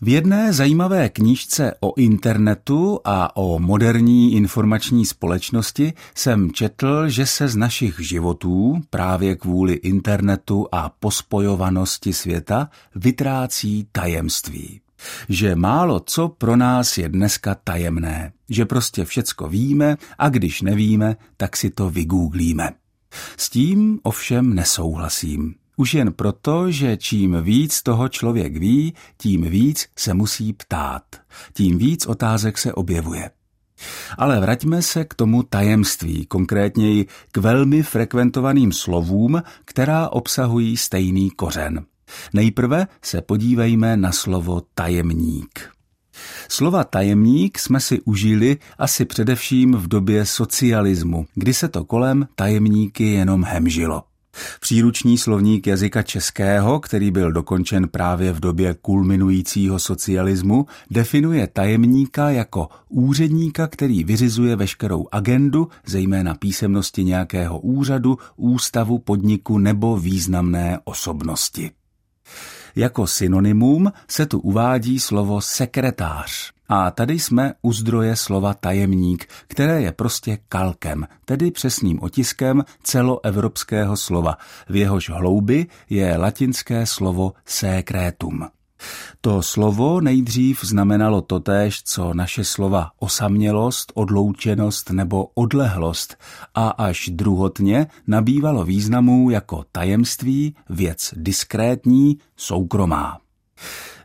V jedné zajímavé knížce o internetu a o moderní informační společnosti jsem četl, že se z našich životů právě kvůli internetu a pospojovanosti světa vytrácí tajemství. Že málo co pro nás je dneska tajemné, že prostě všecko víme a když nevíme, tak si to vygooglíme. S tím ovšem nesouhlasím. Už jen proto, že čím víc toho člověk ví, tím víc se musí ptát, tím víc otázek se objevuje. Ale vraťme se k tomu tajemství, konkrétněji k velmi frekventovaným slovům, která obsahují stejný kořen. Nejprve se podívejme na slovo tajemník. Slova tajemník jsme si užili asi především v době socialismu, kdy se to kolem tajemníky jenom hemžilo. Příruční slovník jazyka českého, který byl dokončen právě v době kulminujícího socialismu, definuje tajemníka jako úředníka, který vyřizuje veškerou agendu, zejména písemnosti nějakého úřadu, ústavu, podniku nebo významné osobnosti. Jako synonymum se tu uvádí slovo sekretář. A tady jsme u zdroje slova tajemník, které je prostě kalkem, tedy přesným otiskem celoevropského slova. V jehož hloubi je latinské slovo secretum. To slovo nejdřív znamenalo totéž, co naše slova osamělost, odloučenost nebo odlehlost a až druhotně nabývalo významů jako tajemství, věc diskrétní, soukromá.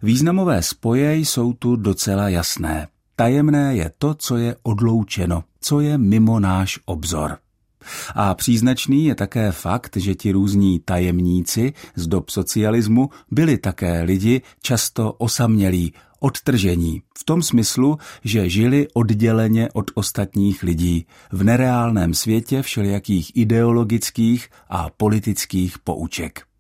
Významové spoje jsou tu docela jasné. Tajemné je to, co je odloučeno, co je mimo náš obzor. A příznačný je také fakt, že ti různí tajemníci z dob socialismu byli také lidi často osamělí, odtržení, v tom smyslu, že žili odděleně od ostatních lidí v nereálném světě všelijakých ideologických a politických pouček.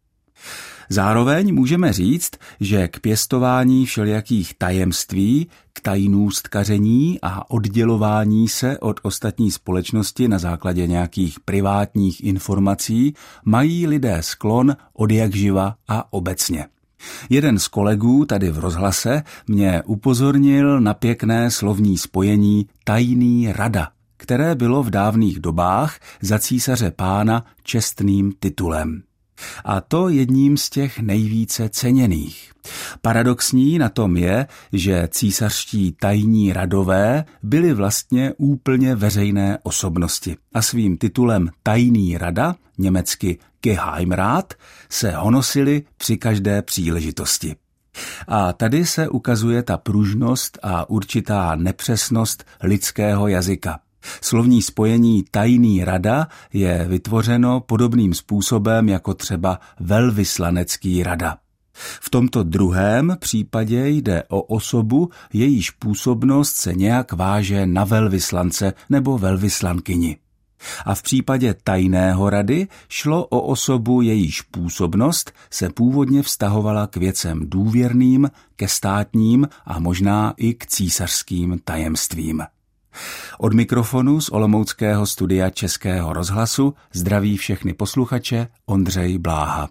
Zároveň můžeme říct, že k pěstování všelijakých tajemství, k tajnůstkaření a oddělování se od ostatní společnosti na základě nějakých privátních informací mají lidé sklon od jak živa a obecně. Jeden z kolegů tady v rozhlase mě upozornil na pěkné slovní spojení tajný rada, které bylo v dávných dobách za císaře pána čestným titulem. A to jedním z těch nejvíce ceněných. Paradoxní na tom je, že císařští tajní radové byli vlastně úplně veřejné osobnosti a svým titulem tajný rada, německy Geheimrat, se honosili při každé příležitosti. A tady se ukazuje ta pružnost a určitá nepřesnost lidského jazyka. Slovní spojení tajný rada je vytvořeno podobným způsobem jako třeba velvyslanecký rada. V tomto druhém případě jde o osobu, jejíž působnost se nějak váže na velvyslance nebo velvyslankyni. A v případě tajného rady šlo o osobu, jejíž působnost se původně vztahovala k věcem důvěrným, ke státním a možná i k císařským tajemstvím. Od mikrofonu z Olomouckého studia Českého rozhlasu zdraví všechny posluchače Ondřej Bláha.